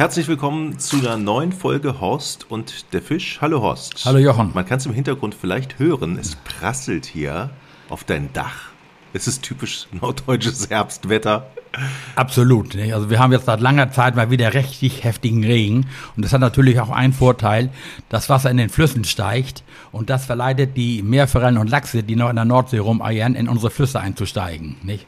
Herzlich willkommen zu einer neuen Folge Horst und der Fisch. Hallo Horst. Hallo Jochen. Man kann es im Hintergrund vielleicht hören, es prasselt hier auf dein Dach. Es ist typisch norddeutsches Herbstwetter. Absolut. Nicht? Also wir haben jetzt seit langer Zeit mal wieder richtig heftigen Regen. Und das hat natürlich auch einen Vorteil, das Wasser in den Flüssen steigt und das verleitet die Meerforellen und Lachse, die noch in der Nordsee rumeiern, in unsere Flüsse einzusteigen. Nicht?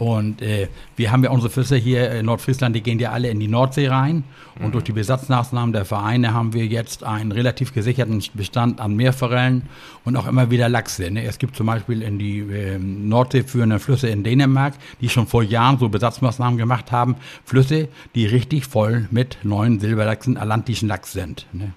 Und äh, wir haben ja unsere Flüsse hier in Nordfriesland, die gehen ja alle in die Nordsee rein. Und mhm. durch die Besatzmaßnahmen der Vereine haben wir jetzt einen relativ gesicherten Bestand an Meerforellen und auch immer wieder Lachse. Ne? Es gibt zum Beispiel in die äh, Nordsee führenden Flüsse in Dänemark, die schon vor Jahren so Besatzmaßnahmen gemacht haben. Flüsse, die richtig voll mit neuen Silberlachsen, atlantischen Lachs sind. Ne?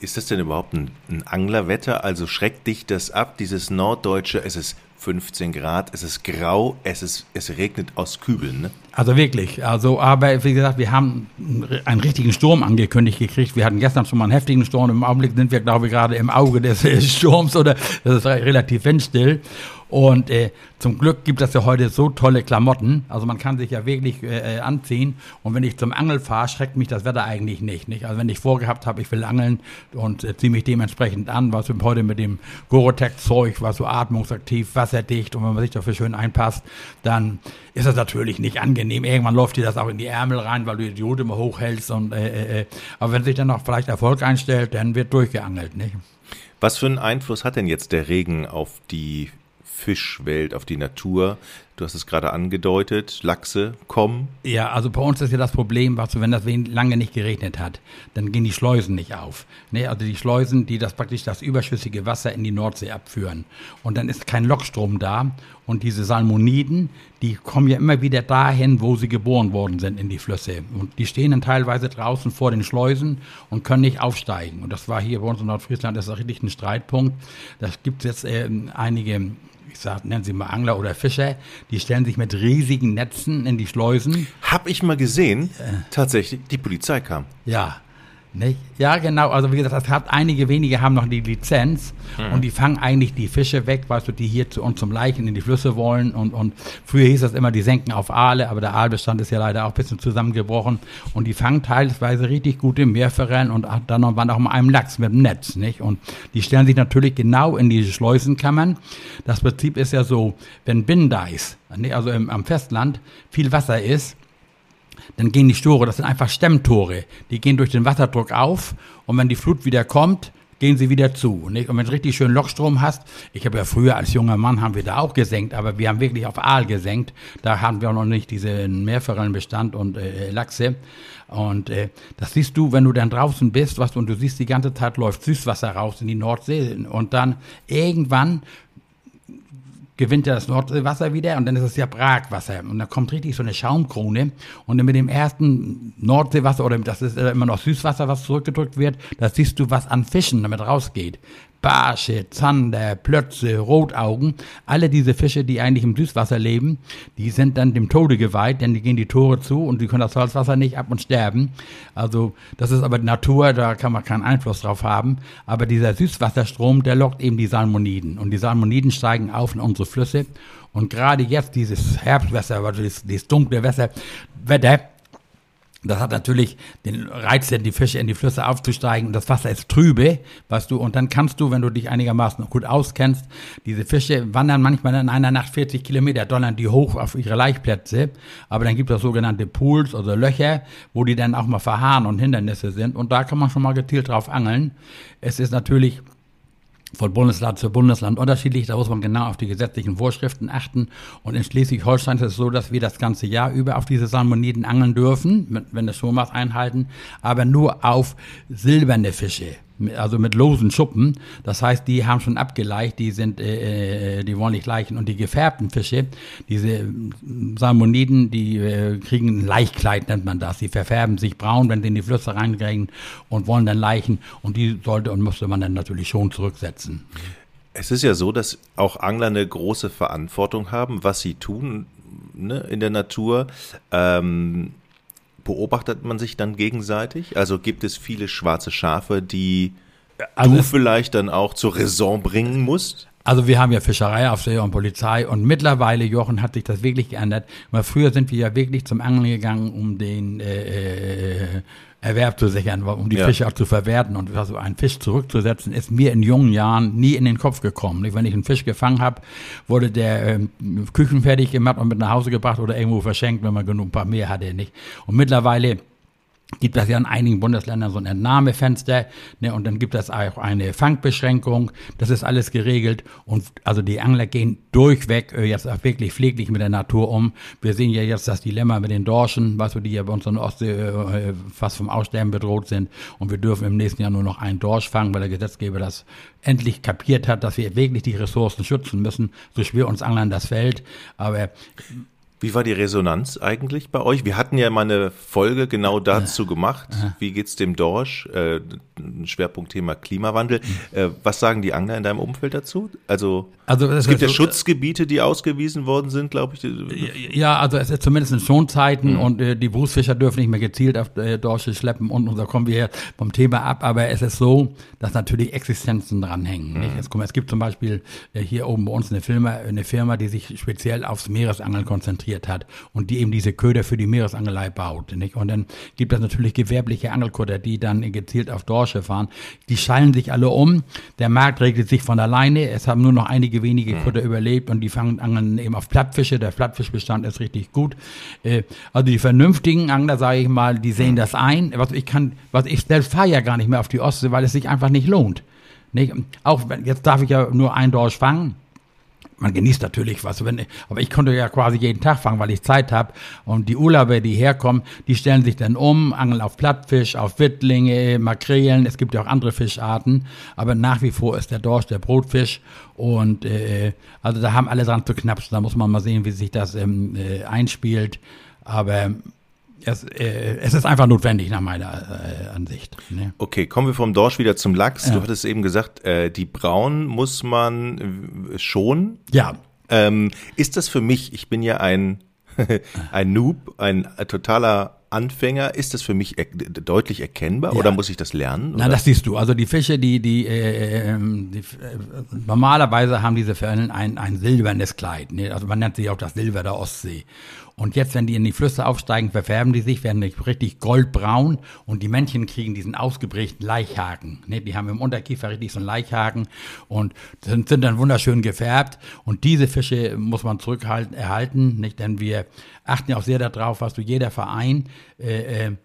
Ist das denn überhaupt ein, ein Anglerwetter? Also schreckt dich das ab, dieses norddeutsche, es ist 15 Grad, es ist grau, es, ist, es regnet aus Kübeln. Ne? Also wirklich. Also, aber wie gesagt, wir haben einen richtigen Sturm angekündigt gekriegt. Wir hatten gestern schon mal einen heftigen Sturm. Im Augenblick sind wir, glaube ich, gerade im Auge des Sturms oder das ist relativ windstill. Und äh, zum Glück gibt es ja heute so tolle Klamotten. Also man kann sich ja wirklich äh, äh anziehen. Und wenn ich zum Angeln fahre, schreckt mich das Wetter eigentlich nicht. nicht? Also wenn ich vorgehabt habe, ich will angeln und äh, ziehe mich dementsprechend an, was heute mit dem Gorotec-Zeug, was so atmungsaktiv, wasserdicht und wenn man sich dafür schön einpasst, dann ist das natürlich nicht angenehm. Irgendwann läuft dir das auch in die Ärmel rein, weil du die Diode immer hochhältst. Und, äh, äh, äh, aber wenn sich dann noch vielleicht Erfolg einstellt, dann wird durchgeangelt. Nicht? Was für einen Einfluss hat denn jetzt der Regen auf die Fischwelt, auf die Natur. Du hast es gerade angedeutet, Lachse kommen. Ja, also bei uns ist ja das Problem, was wenn das lange nicht geregnet hat, dann gehen die Schleusen nicht auf. Ne, also die Schleusen, die das praktisch das überschüssige Wasser in die Nordsee abführen. Und dann ist kein Lockstrom da. Und diese Salmoniden, die kommen ja immer wieder dahin, wo sie geboren worden sind in die Flüsse. Und die stehen dann teilweise draußen vor den Schleusen und können nicht aufsteigen. Und das war hier bei uns in Nordfriesland, das ist richtig ein Streitpunkt. Das gibt jetzt äh, einige ich sag, nennen Sie mal Angler oder Fischer, die stellen sich mit riesigen Netzen in die Schleusen. Hab ich mal gesehen, äh. tatsächlich, die Polizei kam. Ja, nicht? Ja, genau. Also wie gesagt, das hat einige wenige haben noch die Lizenz mhm. und die fangen eigentlich die Fische weg, weißt du, die hier zu uns zum Leichen in die Flüsse wollen. Und, und früher hieß das immer, die senken auf Aale, aber der Aalbestand ist ja leider auch ein bisschen zusammengebrochen. Und die fangen teilweise richtig gute Meerforellen und dann waren auch mal einem Lachs mit dem Netz, nicht? Und die stellen sich natürlich genau in diese Schleusenkammern. Das Prinzip ist ja so, wenn Binnendeis, also im, am Festland, viel Wasser ist, dann gehen die Tore, das sind einfach Stemmtore, die gehen durch den Wasserdruck auf und wenn die Flut wieder kommt, gehen sie wieder zu. Nicht? Und wenn du richtig schön Lochstrom hast, ich habe ja früher als junger Mann haben wir da auch gesenkt, aber wir haben wirklich auf Aal gesenkt. Da haben wir auch noch nicht diesen Meerforellenbestand und äh, Lachse. Und äh, das siehst du, wenn du dann draußen bist, was und du siehst die ganze Zeit läuft Süßwasser raus in die Nordsee und dann irgendwann gewinnt ja das Nordseewasser wieder und dann ist es ja Bragwasser. Und da kommt richtig so eine Schaumkrone. Und dann mit dem ersten Nordseewasser, oder das ist immer noch Süßwasser, was zurückgedrückt wird, da siehst du, was an Fischen damit rausgeht. Barsche, Zander, Plötze, Rotaugen, alle diese Fische, die eigentlich im Süßwasser leben, die sind dann dem Tode geweiht, denn die gehen die Tore zu und die können das Salzwasser nicht ab und sterben. Also das ist aber Natur, da kann man keinen Einfluss drauf haben. Aber dieser Süßwasserstrom, der lockt eben die Salmoniden. Und die Salmoniden steigen auf in unsere Flüsse. Und gerade jetzt dieses Herbstwasser, also dieses, dieses dunkle Wasser, Wetter, das hat natürlich den Reiz, die Fische in die Flüsse aufzusteigen. Das Wasser ist trübe, weißt du. Und dann kannst du, wenn du dich einigermaßen gut auskennst, diese Fische wandern manchmal in einer Nacht 40 Kilometer, donnern die hoch auf ihre Laichplätze. Aber dann gibt es sogenannte Pools, also Löcher, wo die dann auch mal verharren und Hindernisse sind. Und da kann man schon mal gezielt drauf angeln. Es ist natürlich von Bundesland zu Bundesland unterschiedlich. Da muss man genau auf die gesetzlichen Vorschriften achten. Und in Schleswig-Holstein ist es so, dass wir das ganze Jahr über auf diese Salmoniden angeln dürfen, wenn das Schomas einhalten, aber nur auf silberne Fische also mit losen Schuppen. Das heißt, die haben schon abgeleicht, die sind, äh, äh, die wollen nicht leichen. Und die gefärbten Fische, diese Salmoniden, die äh, kriegen ein Laichkleid, nennt man das. Die verfärben sich braun, wenn sie in die Flüsse reinkriegen und wollen dann leichen. Und die sollte und musste man dann natürlich schon zurücksetzen. Es ist ja so, dass auch Angler eine große Verantwortung haben, was sie tun ne, in der Natur. Ähm, beobachtet man sich dann gegenseitig? Also gibt es viele schwarze Schafe, die also du vielleicht dann auch zur Raison bringen musst? Also wir haben ja Fischereiaufseher und Polizei und mittlerweile, Jochen, hat sich das wirklich geändert. Weil früher sind wir ja wirklich zum Angeln gegangen, um den äh, äh, Erwerb zu sichern, um die ja. Fische auch zu verwerten. Und also einen Fisch zurückzusetzen, ist mir in jungen Jahren nie in den Kopf gekommen. Wenn ich einen Fisch gefangen habe, wurde der äh, küchenfertig gemacht und mit nach Hause gebracht oder irgendwo verschenkt, wenn man genug ein paar mehr hatte. Nicht? Und mittlerweile gibt es ja in einigen Bundesländern so ein Entnahmefenster ne, und dann gibt es auch eine Fangbeschränkung. Das ist alles geregelt und also die Angler gehen durchweg äh, jetzt auch wirklich pfleglich mit der Natur um. Wir sehen ja jetzt das Dilemma mit den Dorschen, weißt du, die ja bei uns in Ostsee äh, fast vom Aussterben bedroht sind und wir dürfen im nächsten Jahr nur noch einen Dorsch fangen, weil der Gesetzgeber das endlich kapiert hat, dass wir wirklich die Ressourcen schützen müssen. So schwer uns Anglern das fällt, aber wie war die Resonanz eigentlich bei euch? Wir hatten ja mal eine Folge genau dazu gemacht. Wie geht's dem Dorsch? Äh, ein Schwerpunktthema Klimawandel. Äh, was sagen die Angler in deinem Umfeld dazu? Also, also es gibt ja so, Schutzgebiete, die ausgewiesen worden sind, glaube ich. Ja, also es ist zumindest in Schonzeiten mhm. und äh, die Berufsfischer dürfen nicht mehr gezielt auf äh, Dorsche schleppen und, und da kommen wir vom Thema ab. Aber es ist so, dass natürlich Existenzen dranhängen. Mhm. Es, es gibt zum Beispiel äh, hier oben bei uns eine Firma, eine Firma, die sich speziell aufs Meeresangeln konzentriert konzentriert hat und die eben diese Köder für die Meeresangelei baut. Nicht? Und dann gibt es natürlich gewerbliche Angelkutter, die dann gezielt auf Dorsche fahren. Die schallen sich alle um. Der Markt regelt sich von alleine. Es haben nur noch einige wenige mhm. Kutter überlebt und die fangen angeln eben auf Plattfische. Der Plattfischbestand ist richtig gut. Äh, also die vernünftigen Angler, sage ich mal, die sehen das ein. Was ich kann, was ich selbst fahre ja gar nicht mehr auf die Ostsee, weil es sich einfach nicht lohnt. Nicht? Auch jetzt darf ich ja nur ein Dorsch fangen man genießt natürlich was, wenn, aber ich konnte ja quasi jeden Tag fangen, weil ich Zeit habe. Und die Urlauber, die herkommen, die stellen sich dann um, angeln auf Plattfisch, auf Wittlinge, Makrelen. Es gibt ja auch andere Fischarten, aber nach wie vor ist der Dorsch der Brotfisch. Und äh, also da haben alle dran zu knapsen. Da muss man mal sehen, wie sich das ähm, äh, einspielt. Aber es, äh, es, ist einfach notwendig nach meiner äh, Ansicht. Ne? Okay, kommen wir vom Dorsch wieder zum Lachs. Ja. Du hattest eben gesagt, äh, die Braun muss man äh, schon. Ja. Ähm, ist das für mich, ich bin ja ein, ein Noob, ein totaler Anfänger, ist das für mich er deutlich erkennbar ja. oder muss ich das lernen? Oder? Na, das siehst du. Also die Fische, die, die, äh, ähm, die äh, normalerweise haben diese Förlen ein, ein silbernes Kleid. Ne? Also man nennt sie auch das Silber der Ostsee. Und jetzt, wenn die in die Flüsse aufsteigen, verfärben die sich, werden richtig goldbraun und die Männchen kriegen diesen ausgeprägten Laichhaken. Ne, die haben im Unterkiefer richtig so einen Laichhaken und sind, sind dann wunderschön gefärbt. Und diese Fische muss man zurückhalten, erhalten, nicht? Denn wir achten ja auch sehr darauf, was du jeder Verein äh, äh,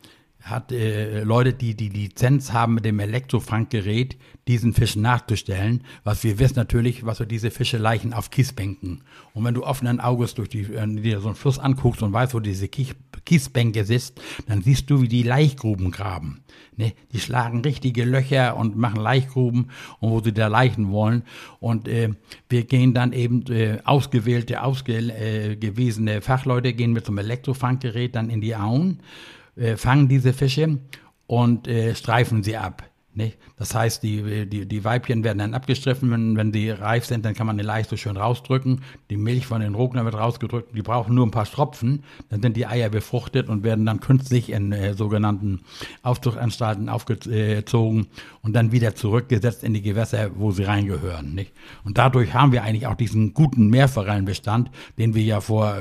hat äh, Leute, die die Lizenz haben mit dem Elektrofanggerät, diesen Fischen nachzustellen. Was wir wissen natürlich, was so diese Fische leichen auf Kiesbänken. Und wenn du offenen Auges durch die, äh, dir so einen Fluss anguckst und weißt, wo diese Kiesbänke sitzt, dann siehst du, wie die Laichgruben graben. Ne? Die schlagen richtige Löcher und machen Laichgruben und wo sie da leichen wollen. Und äh, wir gehen dann eben äh, ausgewählte, ausgewiesene Fachleute gehen mit so einem Elektrofanggerät dann in die Auen äh, fangen diese Fische und äh, streifen sie ab. Nicht? Das heißt, die, die, die Weibchen werden dann abgestriffen, wenn, wenn die reif sind, dann kann man die leicht so schön rausdrücken. Die Milch von den Rogner wird rausgedrückt, die brauchen nur ein paar Stropfen, dann sind die Eier befruchtet und werden dann künstlich in äh, sogenannten Aufzuchtanstalten aufgezogen und dann wieder zurückgesetzt in die Gewässer, wo sie reingehören. Nicht? Und dadurch haben wir eigentlich auch diesen guten Meerforellenbestand, den wir ja vor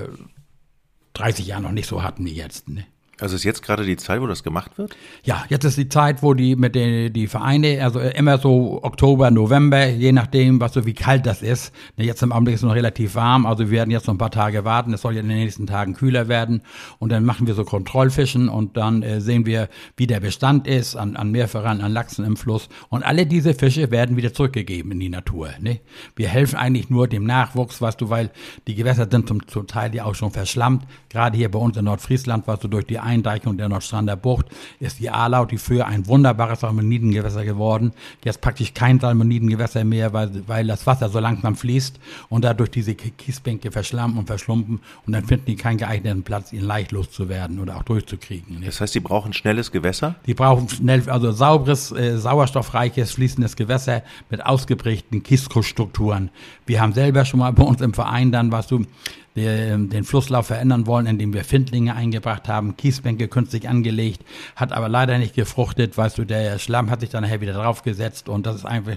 30 Jahren noch nicht so hatten wie jetzt. Nicht? Also ist jetzt gerade die Zeit, wo das gemacht wird? Ja, jetzt ist die Zeit, wo die mit den die Vereine, also immer so Oktober, November, je nachdem, was so wie kalt das ist. Ne, jetzt im Augenblick ist es noch relativ warm, also wir werden jetzt noch ein paar Tage warten. Es soll ja in den nächsten Tagen kühler werden und dann machen wir so Kontrollfischen und dann äh, sehen wir, wie der Bestand ist an, an Meerforellen, an Lachsen im Fluss und alle diese Fische werden wieder zurückgegeben in die Natur. Ne? Wir helfen eigentlich nur dem Nachwuchs, weißt du, weil die Gewässer sind zum, zum Teil ja auch schon verschlammt. Gerade hier bei uns in Nordfriesland, was du durch die Eindeichung der Nordstrander Bucht ist die Alau, die früher ein wunderbares Salmonidengewässer geworden. Jetzt praktisch kein Salmonidengewässer mehr, weil, weil das Wasser so langsam fließt und dadurch diese Kiesbänke verschlammen und verschlumpen und dann finden die keinen geeigneten Platz, ihnen leicht loszuwerden oder auch durchzukriegen. Das heißt, die brauchen schnelles Gewässer? Die brauchen schnell, also sauberes, äh, sauerstoffreiches, fließendes Gewässer mit ausgeprägten Kiesstrukturen. Wir haben selber schon mal bei uns im Verein dann, was du, der, den Flusslauf verändern wollen, indem wir Findlinge eingebracht haben, Kiesbänke künstlich angelegt, hat aber leider nicht gefruchtet, weißt du, der Schlamm hat sich dann nachher wieder draufgesetzt und das ist einfach,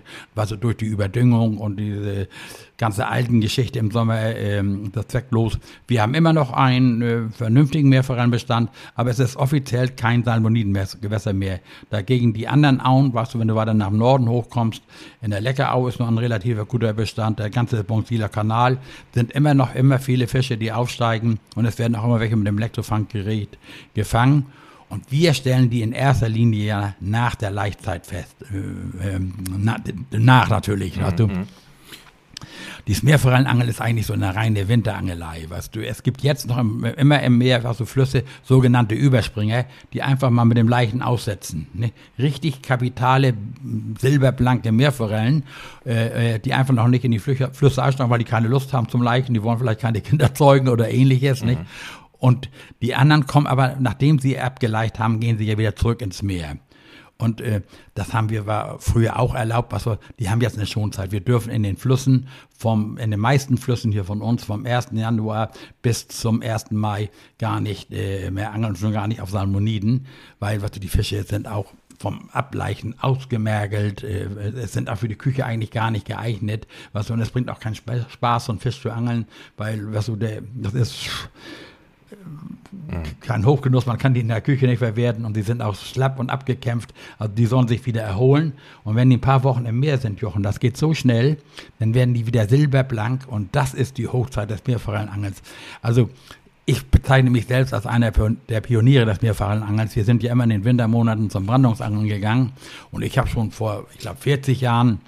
du, durch die Überdüngung und diese ganze alten Geschichte im Sommer, äh, das zwecklos. Wir haben immer noch einen äh, vernünftigen Meerforellenbestand, aber es ist offiziell kein Salmonidengewässer mehr. Dagegen die anderen Auen, weißt du, wenn du weiter nach Norden hochkommst, in der Leckerau ist noch ein relativer guter Bestand, der ganze Bonsiler Kanal, sind immer noch immer viele Fische, die aufsteigen und es werden auch immer welche mit dem Elektrofanggerät gefangen. Und wir stellen die in erster Linie nach der Laichzeit fest. Äh, äh, na, nach natürlich. Mhm. Also, dieses Meerforellenangeln ist eigentlich so eine reine Winterangelei, weißt du. Es gibt jetzt noch im, immer im Meer, also Flüsse, sogenannte Überspringer, die einfach mal mit dem Leichen aussetzen. Ne? Richtig kapitale, silberblanke Meerforellen, äh, äh die einfach noch nicht in die Flüche, Flüsse einsteigen, weil die keine Lust haben zum Leichen, die wollen vielleicht keine Kinder zeugen oder ähnliches, mhm. nicht? Und die anderen kommen aber, nachdem sie abgeleicht haben, gehen sie ja wieder zurück ins Meer. Und äh, das haben wir war früher auch erlaubt. Was wir, die haben jetzt eine Schonzeit. Wir dürfen in den Flüssen, vom, in den meisten Flüssen hier von uns, vom 1. Januar bis zum 1. Mai gar nicht äh, mehr angeln, schon gar nicht auf Salmoniden, weil was, die Fische sind auch vom Ableichen ausgemergelt, äh, es sind auch für die Küche eigentlich gar nicht geeignet. Was, und es bringt auch keinen Spaß, so einen Fisch zu angeln, weil was, so der, das ist kein Hochgenuss, man kann die in der Küche nicht verwerten und die sind auch schlapp und abgekämpft. Also die sollen sich wieder erholen. Und wenn die ein paar Wochen im Meer sind, Jochen, das geht so schnell, dann werden die wieder silberblank und das ist die Hochzeit des Meerforellenangels. Also ich bezeichne mich selbst als einer der Pioniere des Meerforellenangels. Wir sind ja immer in den Wintermonaten zum Brandungsangeln gegangen und ich habe schon vor, ich glaube, 40 Jahren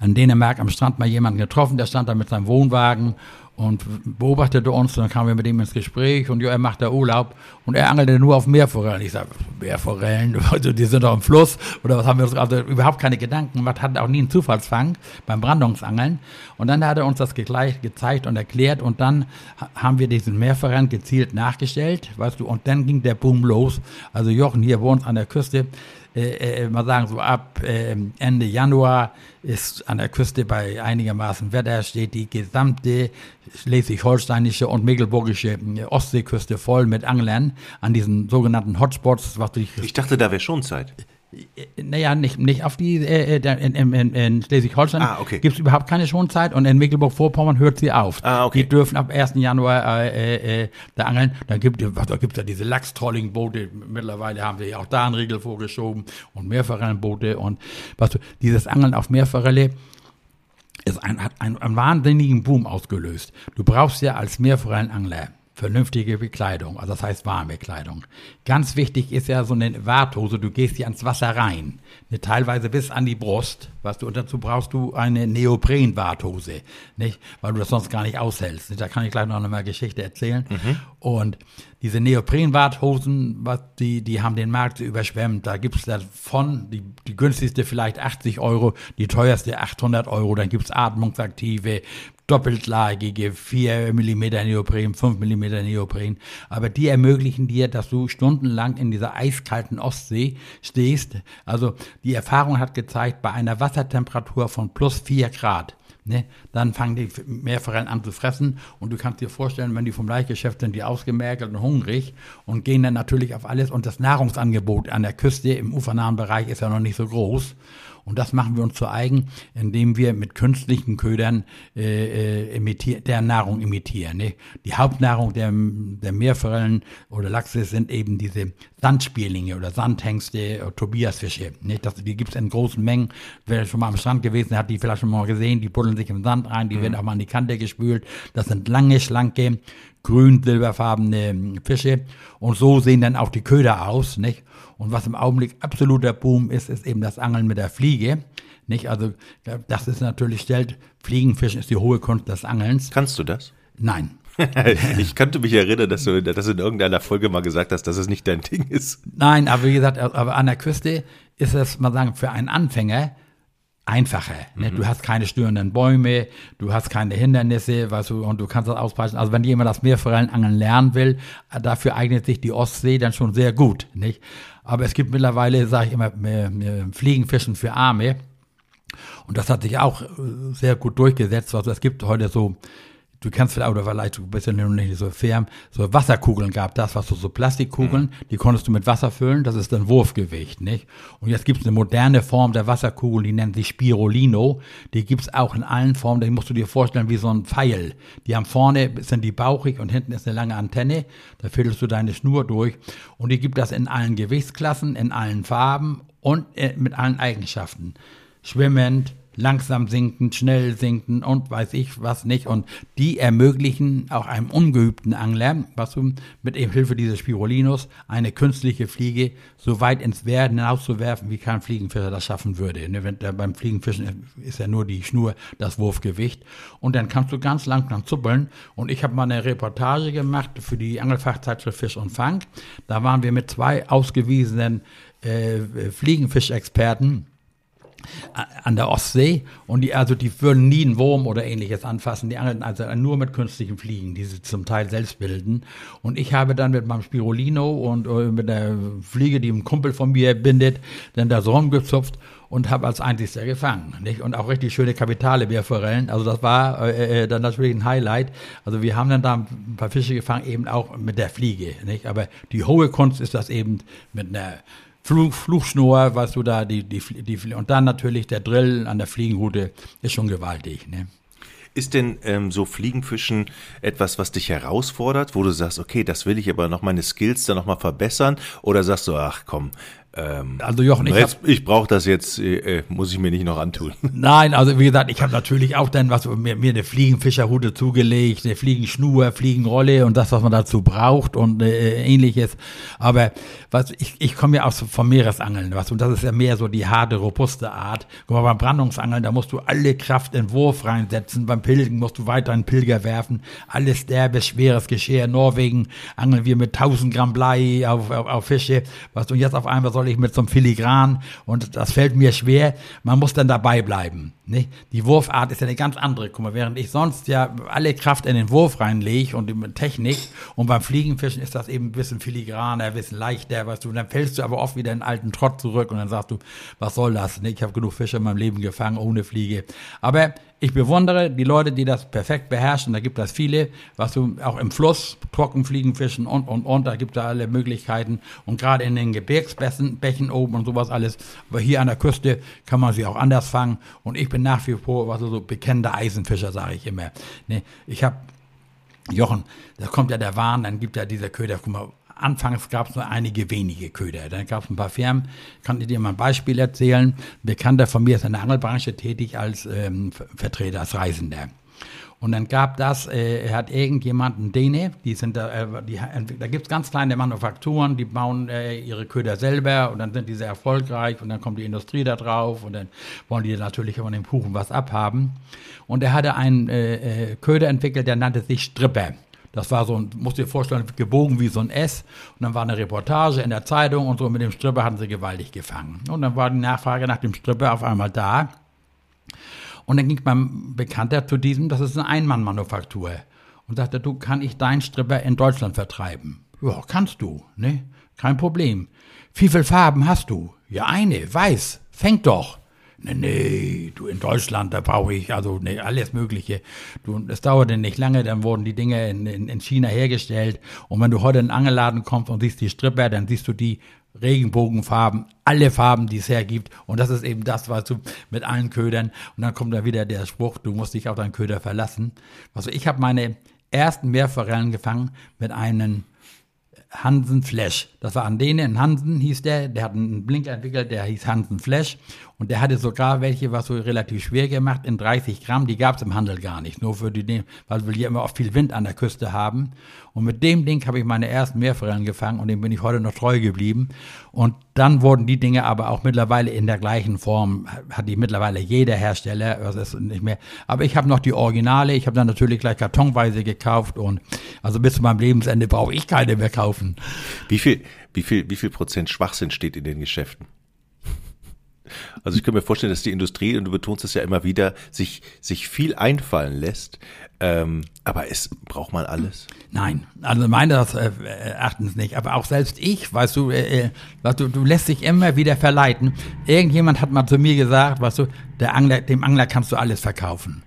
in Dänemark am Strand mal jemanden getroffen, der stand da mit seinem Wohnwagen und beobachtete uns. Dann kamen wir mit ihm ins Gespräch und ja, er macht da Urlaub und er angelte nur auf Meerforellen. Ich sage, Meerforellen, also die sind doch im Fluss oder was haben wir uns, also überhaupt keine Gedanken gemacht, hatten auch nie einen Zufallsfang beim Brandungsangeln. Und dann hat er uns das gezeigt und erklärt und dann haben wir diesen Meerforellen gezielt nachgestellt, weißt du, und dann ging der Boom los. Also Jochen hier bei uns an der Küste, äh, äh, mal sagen, so ab äh, Ende Januar ist an der Küste bei einigermaßen Wetter steht die gesamte schleswig-holsteinische und mecklenburgische äh, Ostseeküste voll mit Anglern an diesen sogenannten Hotspots. Was ich, ich dachte, da wäre schon Zeit. Naja, nicht, nicht auf die, äh, äh in, in, in Schleswig-Holstein ah, okay. gibt es überhaupt keine Schonzeit und in Mecklenburg-Vorpommern hört sie auf. Ah, okay. Die dürfen ab 1. Januar äh, äh, da angeln. Da gibt es da gibt's ja diese Lachstrolling-Boote. Mittlerweile haben wir ja auch da einen Riegel vorgeschoben und Mehrforellenboote und was du, dieses Angeln auf Meerforelle ist ein, hat einen, einen wahnsinnigen Boom ausgelöst. Du brauchst ja als Meerforellenangler vernünftige Bekleidung, also das heißt warme Kleidung. Ganz wichtig ist ja so eine Warthose, du gehst hier ans Wasser rein, ne, teilweise bis an die Brust, was du, und dazu brauchst du eine Neopren-Warthose, nicht, weil du das sonst gar nicht aushältst. Da kann ich gleich noch eine Geschichte erzählen. Mhm. Und diese Neopren-Warthosen, was die, die haben den Markt überschwemmt. Da gibt's davon, die, die günstigste vielleicht 80 Euro, die teuerste 800 Euro. Dann gibt's atmungsaktive, doppeltlagige 4 mm Neopren, 5 mm Neopren. Aber die ermöglichen dir, dass du stundenlang in dieser eiskalten Ostsee stehst. Also die Erfahrung hat gezeigt, bei einer Wassertemperatur von plus 4 Grad Ne? Dann fangen die Meerforellen an zu fressen und du kannst dir vorstellen, wenn die vom Laichgeschäft sind, die ausgemergelt und hungrig und gehen dann natürlich auf alles und das Nahrungsangebot an der Küste im ufernahen Bereich ist ja noch nicht so groß und das machen wir uns zu eigen, indem wir mit künstlichen Ködern äh, äh, der Nahrung imitieren. Ne? Die Hauptnahrung der, der Meerforellen oder Lachse sind eben diese Sandspierlinge oder Sandhengste, oder Tobiasfische. Ne? Das, die gibt's in großen Mengen. Wer schon mal am Strand gewesen hat, die vielleicht schon mal gesehen, die buddeln sich im Sand rein, die mhm. werden auch mal an die Kante gespült. Das sind lange, schlanke, grün-silberfarbene Fische. Und so sehen dann auch die Köder aus, nicht? Und was im Augenblick absoluter Boom ist, ist eben das Angeln mit der Fliege. Nicht? Also, das ist natürlich stellt, Fliegenfischen ist die hohe Kunst des Angelns. Kannst du das? Nein. ich könnte mich erinnern, dass du das in irgendeiner Folge mal gesagt hast, dass es nicht dein Ding ist. Nein, aber wie gesagt, aber an der Küste ist es, mal sagen, für einen Anfänger einfacher. Ne? Mhm. Du hast keine störenden Bäume, du hast keine Hindernisse, weißt du, und du kannst das ausbrechen. Also wenn jemand das Meerforellenangeln lernen will, dafür eignet sich die Ostsee dann schon sehr gut, nicht? Aber es gibt mittlerweile, sage ich immer, Fliegenfischen für Arme. Und das hat sich auch äh, sehr gut durchgesetzt. Also es gibt heute so du kennst vielleicht, oder vielleicht du bist ja noch nicht so firm, so Wasserkugeln gab das, was so, so Plastikkugeln, mhm. die konntest du mit Wasser füllen, das ist dann Wurfgewicht, nicht? Und jetzt gibt es eine moderne Form der Wasserkugel, die nennt sich Spirolino, die gibt es auch in allen Formen, die musst du dir vorstellen wie so ein Pfeil. Die haben vorne, sind die bauchig und hinten ist eine lange Antenne, da fädelst du deine Schnur durch und die gibt das in allen Gewichtsklassen, in allen Farben und äh, mit allen Eigenschaften. Schwimmend, langsam sinken, schnell sinken und weiß ich was nicht. Und die ermöglichen auch einem ungeübten Angler, was du mit Hilfe dieses Spirolinos eine künstliche Fliege so weit ins Werden hinauszuwerfen, wie kein Fliegenfischer das schaffen würde. Ne, wenn, beim Fliegenfischen ist ja nur die Schnur das Wurfgewicht. Und dann kannst du ganz langsam zuppeln. Und ich habe mal eine Reportage gemacht für die Angelfachzeitschrift Fisch und Fang. Da waren wir mit zwei ausgewiesenen äh, Fliegenfischexperten an der Ostsee und die, also die würden nie einen Wurm oder ähnliches anfassen, die angeln also nur mit künstlichen Fliegen, die sie zum Teil selbst bilden. Und ich habe dann mit meinem Spirulino und äh, mit der Fliege, die ein Kumpel von mir bindet, dann da so rumgezupft und habe als einzigster gefangen. Nicht? Und auch richtig schöne Kapitale Bärforellen. Also das war äh, äh, dann natürlich ein Highlight. Also wir haben dann da ein paar Fische gefangen, eben auch mit der Fliege. Nicht? Aber die hohe Kunst ist das eben mit einer Flug, Flugschnur, was du da, die, die, die, und dann natürlich der Drill an der Fliegenroute ist schon gewaltig, ne? Ist denn ähm, so Fliegenfischen etwas, was dich herausfordert, wo du sagst, okay, das will ich aber noch meine Skills da nochmal verbessern? Oder sagst du, ach komm, ähm, also Jochen, ich, jetzt, ich brauche das jetzt, äh, äh, muss ich mir nicht noch antun. Nein, also wie gesagt, ich habe natürlich auch dann was mir, mir eine Fliegenfischerhute zugelegt, eine Fliegenschnur, Fliegenrolle und das, was man dazu braucht und äh, ähnliches. Aber was ich, ich komme ja aus vom Meeresangeln, was und das ist ja mehr so die harte, robuste Art. Guck mal, beim Brandungsangeln, da musst du alle Kraft in Wurf reinsetzen. Beim Pilgen musst du weiter einen Pilger werfen. Alles derbe, schweres Geschirr. Norwegen angeln wir mit 1000 Gramm Blei auf, auf, auf Fische. Was und jetzt auf einmal soll soll ich mit so einem Filigran und das fällt mir schwer. Man muss dann dabei bleiben. Nicht? Die Wurfart ist ja eine ganz andere. Guck mal, während ich sonst ja alle Kraft in den Wurf reinlege und die Technik und beim Fliegenfischen ist das eben ein bisschen filigraner, ein bisschen leichter, weißt du. Und dann fällst du aber oft wieder in den alten Trott zurück und dann sagst du, was soll das? Nicht? Ich habe genug Fische in meinem Leben gefangen ohne Fliege. Aber ich bewundere die Leute, die das perfekt beherrschen. Da gibt es viele, was du auch im Fluss, Trockenfliegen fischen und, und, und. Da gibt es alle Möglichkeiten. Und gerade in den Gebirgsbächen Bächen oben und sowas alles. Aber hier an der Küste kann man sie auch anders fangen. Und ich bin nach wie vor, was so bekennender Eisenfischer, sage ich immer. Ne, ich habe Jochen, da kommt ja der Wahn, dann gibt ja dieser Köder, guck mal, Anfangs gab es nur einige wenige Köder. Dann gab es ein paar Firmen. Kann ich dir mal ein Beispiel erzählen? Ein Bekannter von mir ist in der Angelbranche tätig als ähm, Vertreter, als Reisender. Und dann gab das, äh, hat irgendjemanden, Däne, die sind da, äh, die, da gibt's ganz kleine Manufakturen, die bauen äh, ihre Köder selber und dann sind die sehr erfolgreich und dann kommt die Industrie da drauf und dann wollen die natürlich von dem Kuchen was abhaben. Und er hatte einen äh, äh, Köder entwickelt, der nannte sich Stripper. Das war so ein, musst dir vorstellen, gebogen wie so ein S. Und dann war eine Reportage in der Zeitung und so mit dem Stripper hatten sie gewaltig gefangen. Und dann war die Nachfrage nach dem Stripper auf einmal da. Und dann ging mein Bekannter zu diesem, das ist eine Einmannmanufaktur. Und sagte, du, kann ich deinen Stripper in Deutschland vertreiben? Ja, kannst du, ne? Kein Problem. Wie viele Farben hast du? Ja, eine, weiß. Fängt doch. Nee, nee, du in Deutschland, da brauche ich also nee, alles Mögliche. Du, es dauerte nicht lange, dann wurden die Dinge in, in, in China hergestellt. Und wenn du heute in den Angelladen kommst und siehst die Stripper, dann siehst du die Regenbogenfarben, alle Farben, die es hergibt. Und das ist eben das, was du mit allen Ködern. Und dann kommt da wieder der Spruch, du musst dich auf deinen Köder verlassen. Also ich habe meine ersten Meerforellen gefangen mit einem Hansen Flash. Das war an denen, Hansen hieß der, der hat einen Blink entwickelt, der hieß Hansen Flash. Und der hatte sogar welche, was so relativ schwer gemacht, in 30 Gramm, die gab es im Handel gar nicht. Nur für die, weil wir hier immer auch viel Wind an der Küste haben. Und mit dem Ding habe ich meine ersten Meerforellen gefangen und dem bin ich heute noch treu geblieben. Und dann wurden die Dinge aber auch mittlerweile in der gleichen Form, hat die mittlerweile jeder Hersteller, das ist nicht mehr. Aber ich habe noch die Originale, ich habe dann natürlich gleich kartonweise gekauft und also bis zu meinem Lebensende brauche ich keine mehr kaufen. Wie viel, wie viel, wie viel Prozent Schwachsinn steht in den Geschäften? Also ich kann mir vorstellen, dass die Industrie, und du betonst es ja immer wieder, sich, sich viel einfallen lässt. Ähm, aber es braucht man alles? Nein, also meines äh, Erachtens nicht. Aber auch selbst ich, weißt du, äh, äh, weißt du, du lässt dich immer wieder verleiten. Irgendjemand hat mal zu mir gesagt, weißt du, Angler, dem Angler kannst du alles verkaufen.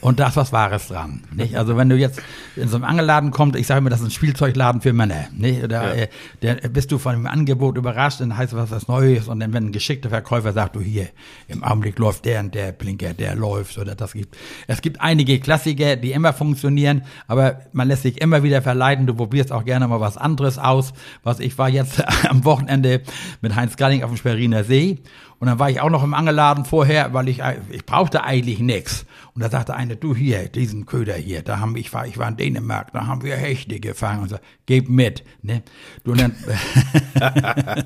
Und da ist was Wahres dran. Nicht? Also wenn du jetzt in so einem Angelladen kommst, ich sage immer, das ist ein Spielzeugladen für Männer. Nicht? Da, ja. äh, bist du von dem Angebot überrascht, dann heißt es was, was Neues. Und dann, wenn ein geschickter Verkäufer sagt, du hier, im Augenblick läuft der und der Blinker, der läuft oder das gibt. Es gibt einige Klassiker, die immer funktionieren, aber man lässt sich immer wieder verleiten. Du probierst auch gerne mal was anderes aus. Was ich war jetzt am Wochenende mit Heinz Galling auf dem Sperriner See und dann war ich auch noch im Angeladen vorher, weil ich, ich brauchte eigentlich nichts. Und da sagte eine, du hier, diesen Köder hier, da haben, ich war, ich war in Dänemark, da haben wir Hechte gefangen. Und so, gib mit, ne? Und dann,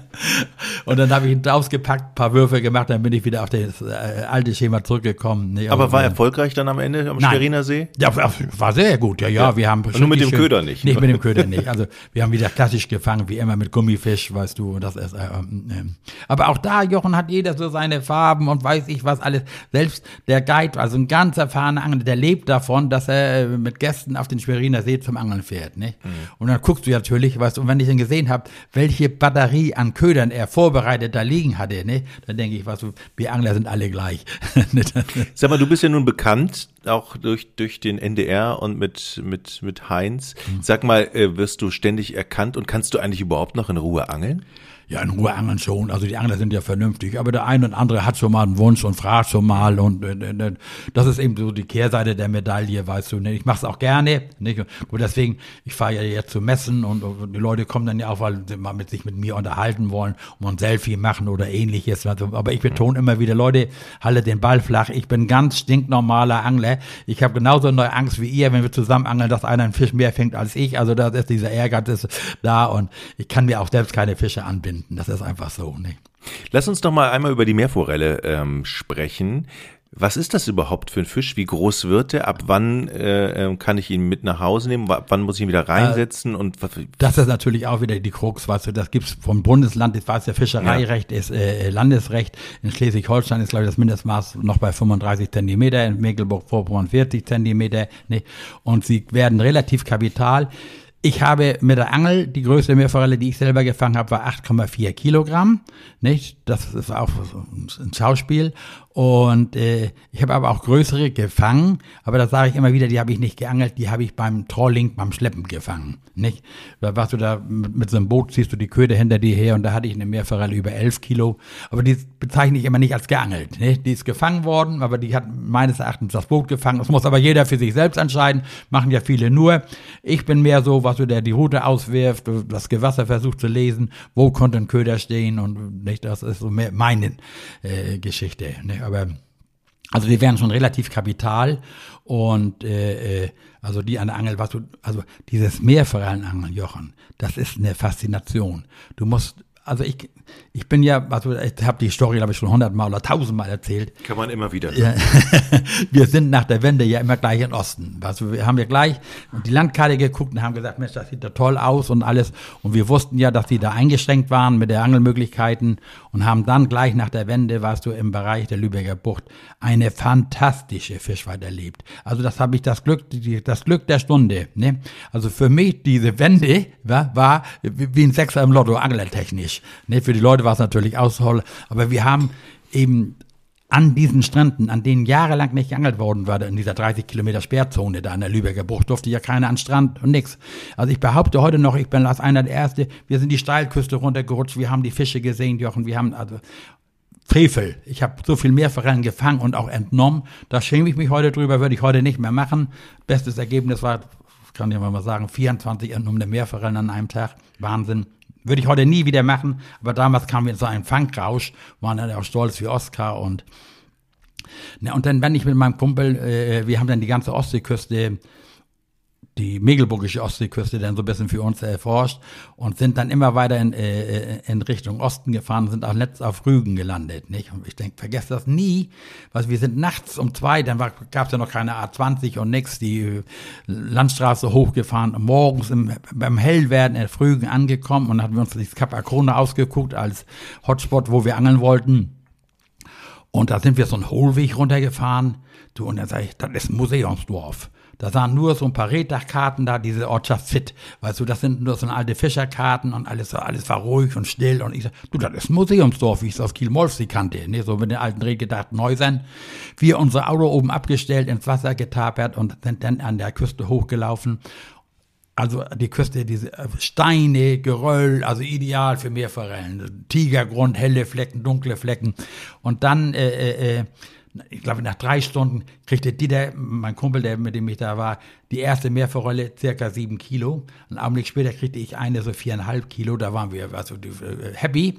und dann habe ich ausgepackt, paar Würfe gemacht, dann bin ich wieder auf das äh, alte Schema zurückgekommen. Ne? Aber war erfolgreich dann am Ende am Schweriner See? Ja, war sehr gut, ja, ja. ja. Wir haben nur mit dem schön, Köder nicht. Nicht mit dem Köder nicht. Also wir haben wieder klassisch gefangen, wie immer mit Gummifisch, weißt du. Und das ist, äh, äh, aber auch da, Jochen hat jeder jeder so seine Farben und weiß ich was alles. Selbst der Guide, also ein ganz erfahrener Angler, der lebt davon, dass er mit Gästen auf den Schweriner See zum Angeln fährt. Ne? Mhm. Und dann guckst du natürlich, weißt du, und wenn ich dann gesehen habe, welche Batterie an Ködern er vorbereitet da liegen hatte, ne, dann denke ich, was weißt du, wir Angler sind alle gleich. Sag mal, du bist ja nun bekannt, auch durch, durch den NDR und mit, mit, mit Heinz. Mhm. Sag mal, äh, wirst du ständig erkannt und kannst du eigentlich überhaupt noch in Ruhe angeln? Ja, in Ruhe angeln schon. Also die Angler sind ja vernünftig. Aber der eine und andere hat schon mal einen Wunsch und fragt schon mal. Und äh, äh, äh das ist eben so die Kehrseite der Medaille, weißt du. Ne? Ich mache es auch gerne. Nicht? Und deswegen, ich fahre ja jetzt zu Messen und, und, die Leute kommen dann ja auch, weil sie mal mit sich mit mir unterhalten wollen und ein Selfie machen oder ähnliches. Aber ich betone immer wieder, Leute, halte den Ball flach. Ich bin ganz stinknormaler Angler. Ich habe genauso eine Angst wie ihr, wenn wir zusammen angeln, dass einer einen Fisch mehr fängt als ich. Also das ist dieser Ehrgeiz da und ich kann mir auch selbst keine Fische anbinden finden. Das ist einfach so. Ne? Lass uns doch mal einmal über die Meerforelle ähm, sprechen. Was ist das überhaupt für ein Fisch? Wie groß wird er? Ab wann äh, ähm, kann ich ihn mit nach Hause nehmen? Wann muss ich ihn wieder reinsetzen? Äh, und das ist natürlich auch wieder die Krux, weißt du, das gibt's vom Bundesland, ich weiß, der Fischereirecht ja. ist äh, Landesrecht. In Schleswig-Holstein ist, glaube ich, das Mindestmaß noch bei 35 Zentimeter, in Mecklenburg-Vorpommern 40 Zentimeter. Ne? Und sie werden relativ kapital. Ich habe mit der Angel, die größte Meerforelle, die ich selber gefangen habe, war 8,4 Kilogramm. Nicht? Das ist auch ein Schauspiel. Und äh, ich habe aber auch größere gefangen, aber das sage ich immer wieder, die habe ich nicht geangelt, die habe ich beim Trolling, beim Schleppen gefangen. Nicht? Da warst du da mit, mit so einem Boot, ziehst du die Köder hinter dir her und da hatte ich eine Meerforelle über 11 Kilo. Aber die bezeichne ich immer nicht als geangelt. Nicht? Die ist gefangen worden, aber die hat meines Erachtens das Boot gefangen. Das muss aber jeder für sich selbst entscheiden, machen ja viele nur. Ich bin mehr so, was du der die Route auswirft, das Gewasser versucht zu lesen, wo konnte ein Köder stehen und nicht, das ist so mehr meine äh, Geschichte. Nicht? Aber also die wären schon relativ kapital und äh, äh, also die an der Angel, was du, also dieses Meerforellenangeln, Jochen, das ist eine Faszination. Du musst also ich, ich bin ja, also ich habe die Story, glaube ich, schon hundertmal oder tausendmal erzählt. Kann man immer wieder. Ja, wir sind nach der Wende ja immer gleich in Osten. Also wir haben ja gleich die Landkarte geguckt und haben gesagt, Mensch, das sieht da toll aus und alles. Und wir wussten ja, dass die da eingeschränkt waren mit der Angelmöglichkeiten und haben dann gleich nach der Wende, warst du im Bereich der Lübecker Bucht, eine fantastische Fischfahrt erlebt. Also das habe ich das Glück, das Glück der Stunde. Ne? Also für mich diese Wende war, war wie ein Sechser im Lotto, anglertechnisch nicht. Ne, für die Leute war es natürlich austoll, aber wir haben eben an diesen Stränden, an denen jahrelang nicht geangelt worden war, in dieser 30 Kilometer Sperrzone da an der Lübecker Bucht, durfte ja keiner an Strand und nix. Also ich behaupte heute noch, ich bin als einer der Erste, wir sind die Steilküste runtergerutscht, wir haben die Fische gesehen, Jochen, wir haben also Frevel. Ich habe so viel Meerforellen gefangen und auch entnommen. Da schäme ich mich heute drüber, würde ich heute nicht mehr machen. Bestes Ergebnis war, kann ich mal sagen, 24 entnommene Meerforellen an einem Tag. Wahnsinn. Würde ich heute nie wieder machen, aber damals kamen wir in so einen Funkrausch, waren dann auch stolz wie Oscar und na, und dann, wenn ich mit meinem Kumpel, äh, wir haben dann die ganze Ostseeküste die Megelburgische Ostseeküste dann so ein bisschen für uns erforscht und sind dann immer weiter in, äh, in Richtung Osten gefahren, sind auch letzt auf Rügen gelandet. Nicht? Und ich denke, vergesst das nie, weil wir sind nachts um zwei, dann gab es ja noch keine A20 und nix, die äh, Landstraße hochgefahren, morgens im, beim Hellwerden in Rügen angekommen und hatten wir uns das Kap Akrone ausgeguckt als Hotspot, wo wir angeln wollten. Und da sind wir so einen Hohlweg runtergefahren. Du, und dann sag ich, das ist ein Museumsdorf. Da sahen nur so ein paar Reddachkarten da, diese Ortschaft Fit. Weißt du, das sind nur so alte Fischerkarten und alles, alles war ruhig und still. Und ich sag, du, das ist ein Museumsdorf, wie ich es aus Kiel-Molfsee kannte. Ne, so mit den alten redgedachten Häusern. Wir unser Auto oben abgestellt, ins Wasser getapert und sind dann an der Küste hochgelaufen. Also die Küste, diese äh, Steine, Geröll, also ideal für Meerforellen. Tigergrund, helle Flecken, dunkle Flecken. Und dann äh, äh, äh ich glaube, nach drei Stunden kriegte Dieter, mein Kumpel, der mit dem ich da war, die erste Meerforelle, circa sieben Kilo. Einen Augenblick später kriegte ich eine so viereinhalb Kilo. Da waren wir also äh, happy.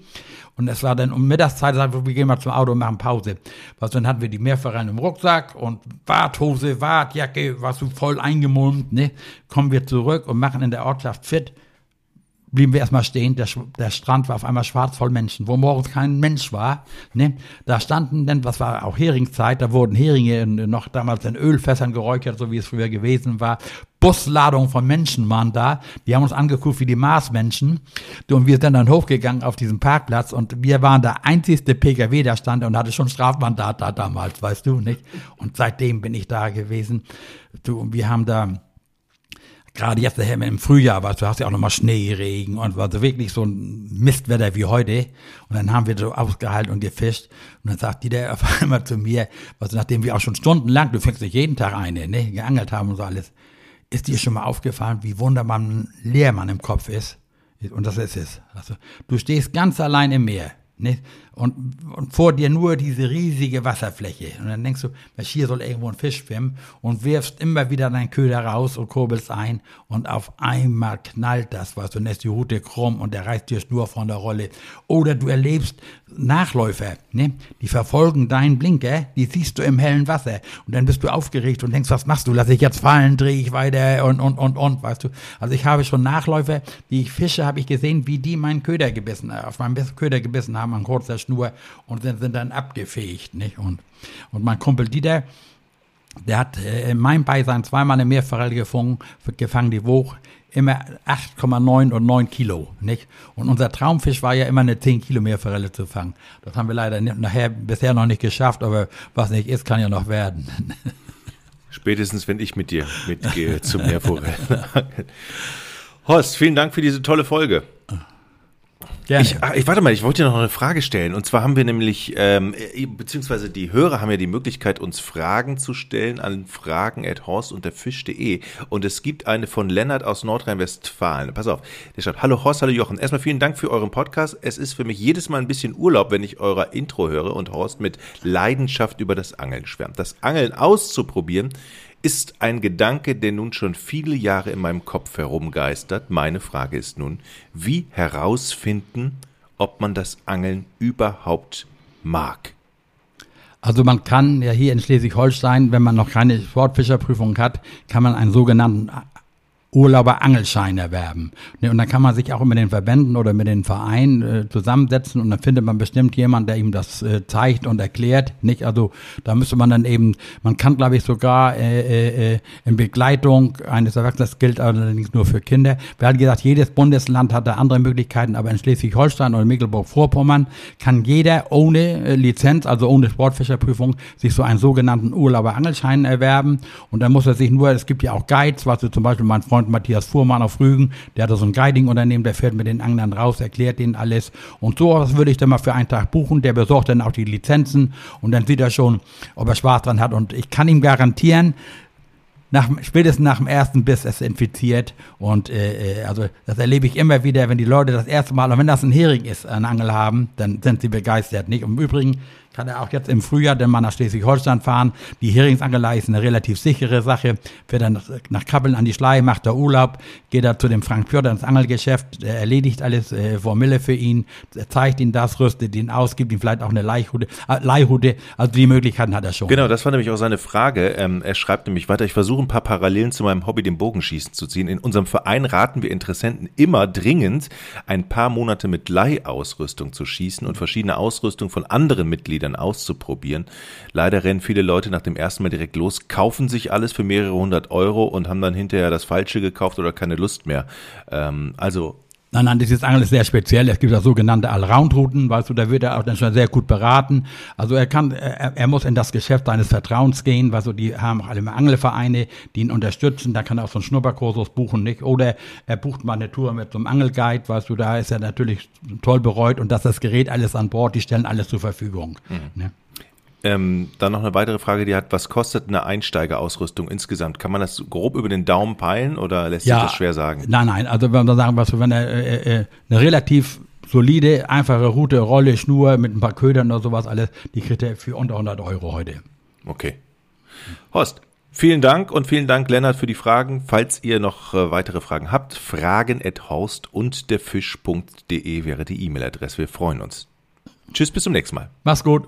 Und es war dann um Mittagszeit, wir gehen mal zum Auto und machen Pause. Was, dann hatten wir die Meerforellen im Rucksack und Warthose, Wartjacke, warst du voll eingemulmt, ne? Kommen wir zurück und machen in der Ortschaft fit blieben wir erstmal stehen. Der, der, Strand war auf einmal schwarz voll Menschen, wo morgens kein Mensch war. Ne? Da standen denn, was war auch Heringszeit, da wurden Heringe in, noch damals in Ölfässern geräuchert, so wie es früher gewesen war. Busladungen von Menschen waren da. Die haben uns angeguckt wie die Marsmenschen. Und wir sind dann hochgegangen auf diesen Parkplatz und wir waren der einzigste PKW, der stand und hatte schon Strafmandat da damals, weißt du, nicht? Und seitdem bin ich da gewesen. Du, und wir haben da gerade jetzt im Frühjahr, weißt du, hast ja auch nochmal Schneeregen und war so wirklich so ein Mistwetter wie heute. Und dann haben wir so ausgehalten und gefischt. Und dann sagt die der auf einmal zu mir, was nachdem wir auch schon stundenlang, du fängst nicht jeden Tag eine, ne, geangelt haben und so alles, ist dir schon mal aufgefallen, wie wunderbar leer man im Kopf ist? Und das ist es. Also, du stehst ganz allein im Meer. Nicht? Und, und vor dir nur diese riesige Wasserfläche. Und dann denkst du, hier soll irgendwo ein Fisch schwimmen und wirfst immer wieder deinen Köder raus und kurbelst ein und auf einmal knallt das was und lässt die Rute krumm und der reißt dir Schnur von der Rolle. Oder du erlebst Nachläufer, ne? die verfolgen deinen Blinker, die siehst du im hellen Wasser und dann bist du aufgeregt und denkst, was machst du? Lass ich jetzt fallen, drehe ich weiter und, und, und, und, weißt du. Also ich habe schon Nachläufer, die ich fische, habe ich gesehen, wie die meinen Köder gebissen, äh, auf meinen Köder gebissen haben an kurzer Schnur und sind, sind dann abgefegt, nicht? Und, und mein Kumpel Dieter, der hat äh, in meinem Beisein zweimal eine Meerforelle gefangen, gefangen, die wog immer 8,9 und 9 Kilo, nicht? Und unser Traumfisch war ja immer eine 10 Kilo Meerforelle zu fangen. Das haben wir leider nachher bisher noch nicht geschafft, aber was nicht ist, kann ja noch werden. Spätestens, wenn ich mit dir mitgehe zum Meerforelle. Horst, vielen Dank für diese tolle Folge. Gerne. Ich, ich warte mal, ich wollte dir noch eine Frage stellen. Und zwar haben wir nämlich, ähm, äh, beziehungsweise die Hörer haben ja die Möglichkeit, uns Fragen zu stellen an fragen at horst und Fisch.de. Und es gibt eine von Lennart aus Nordrhein-Westfalen. Pass auf, der schreibt, hallo Horst, hallo Jochen. Erstmal vielen Dank für euren Podcast. Es ist für mich jedes Mal ein bisschen Urlaub, wenn ich eurer Intro höre und Horst mit Leidenschaft über das Angeln schwärmt. Das Angeln auszuprobieren ist ein Gedanke, der nun schon viele Jahre in meinem Kopf herumgeistert. Meine Frage ist nun, wie herausfinden, ob man das Angeln überhaupt mag? Also man kann ja hier in Schleswig-Holstein, wenn man noch keine Sportfischerprüfung hat, kann man einen sogenannten Urlauber Angelschein erwerben. Ne, und dann kann man sich auch mit den Verbänden oder mit den Vereinen äh, zusammensetzen und dann findet man bestimmt jemanden, der ihm das äh, zeigt und erklärt. Nicht, also da müsste man dann eben, man kann glaube ich sogar äh, äh, äh in Begleitung eines Erwachsenen, das gilt allerdings nur für Kinder. Wir haben gesagt, jedes Bundesland hat da andere Möglichkeiten, aber in Schleswig-Holstein oder Mecklenburg-Vorpommern kann jeder ohne Lizenz, also ohne Sportfischerprüfung, sich so einen sogenannten Urlauber Angelschein erwerben. Und dann muss er sich nur, es gibt ja auch Guides, was du zum Beispiel mein Freund Freund Matthias Fuhrmann auf Rügen, der hat so ein Guiding-Unternehmen, der fährt mit den Anglern raus, erklärt denen alles. Und so was würde ich dann mal für einen Tag buchen. Der besorgt dann auch die Lizenzen und dann sieht er schon, ob er Spaß dran hat. Und ich kann ihm garantieren, nach, spätestens nach dem ersten Biss ist infiziert. Und äh, äh, also das erlebe ich immer wieder, wenn die Leute das erste Mal, und wenn das ein Hering ist, einen Angel haben, dann sind sie begeistert. Nicht? Im Übrigen kann er auch jetzt im Frühjahr denn mal nach Schleswig-Holstein fahren. Die Heringsangelei ist eine relativ sichere Sache. Fährt dann nach Kappeln an die Schlei, macht da Urlaub, geht da zu dem Frank Pjotr ins Angelgeschäft, er erledigt alles äh, Formille für ihn, zeigt ihn das, rüstet ihn aus, gibt ihm vielleicht auch eine Leihhute, äh, Leihhute. Also die Möglichkeiten hat er schon. Genau, das war nämlich auch seine Frage. Ähm, er schreibt nämlich weiter, ich versuche ein paar Parallelen zu meinem Hobby, dem Bogenschießen zu ziehen. In unserem Verein raten wir Interessenten immer dringend, ein paar Monate mit Leihausrüstung zu schießen und verschiedene Ausrüstung von anderen Mitgliedern dann auszuprobieren. Leider rennen viele Leute nach dem ersten Mal direkt los, kaufen sich alles für mehrere hundert Euro und haben dann hinterher das Falsche gekauft oder keine Lust mehr. Ähm, also Nein, nein, das ist sehr speziell. Es gibt ja sogenannte Allround-Routen, weißt du, da wird er auch dann schon sehr gut beraten. Also er kann, er, er muss in das Geschäft seines Vertrauens gehen, weißt du, die haben auch alle Angelvereine, die ihn unterstützen, da kann er auch so einen Schnupperkursus buchen, nicht? Oder er bucht mal eine Tour mit so einem Angelguide, weißt du, da ist er natürlich toll bereut und dass das Gerät alles an Bord, die stellen alles zur Verfügung. Mhm. Ne? Ähm, dann noch eine weitere Frage, die hat, was kostet eine Einsteigerausrüstung insgesamt? Kann man das grob über den Daumen peilen oder lässt ja, sich das schwer sagen? Nein, nein, also wenn wir sagen, was, wenn er äh, äh, eine relativ solide, einfache Route, Rolle, Schnur mit ein paar Ködern oder sowas alles, die kriegt er für unter 100 Euro heute. Okay. Horst, vielen Dank und vielen Dank, Lennart, für die Fragen. Falls ihr noch äh, weitere Fragen habt, fragen at horst und der Fisch.de wäre die E-Mail-Adresse. Wir freuen uns. Tschüss, bis zum nächsten Mal. Mach's gut.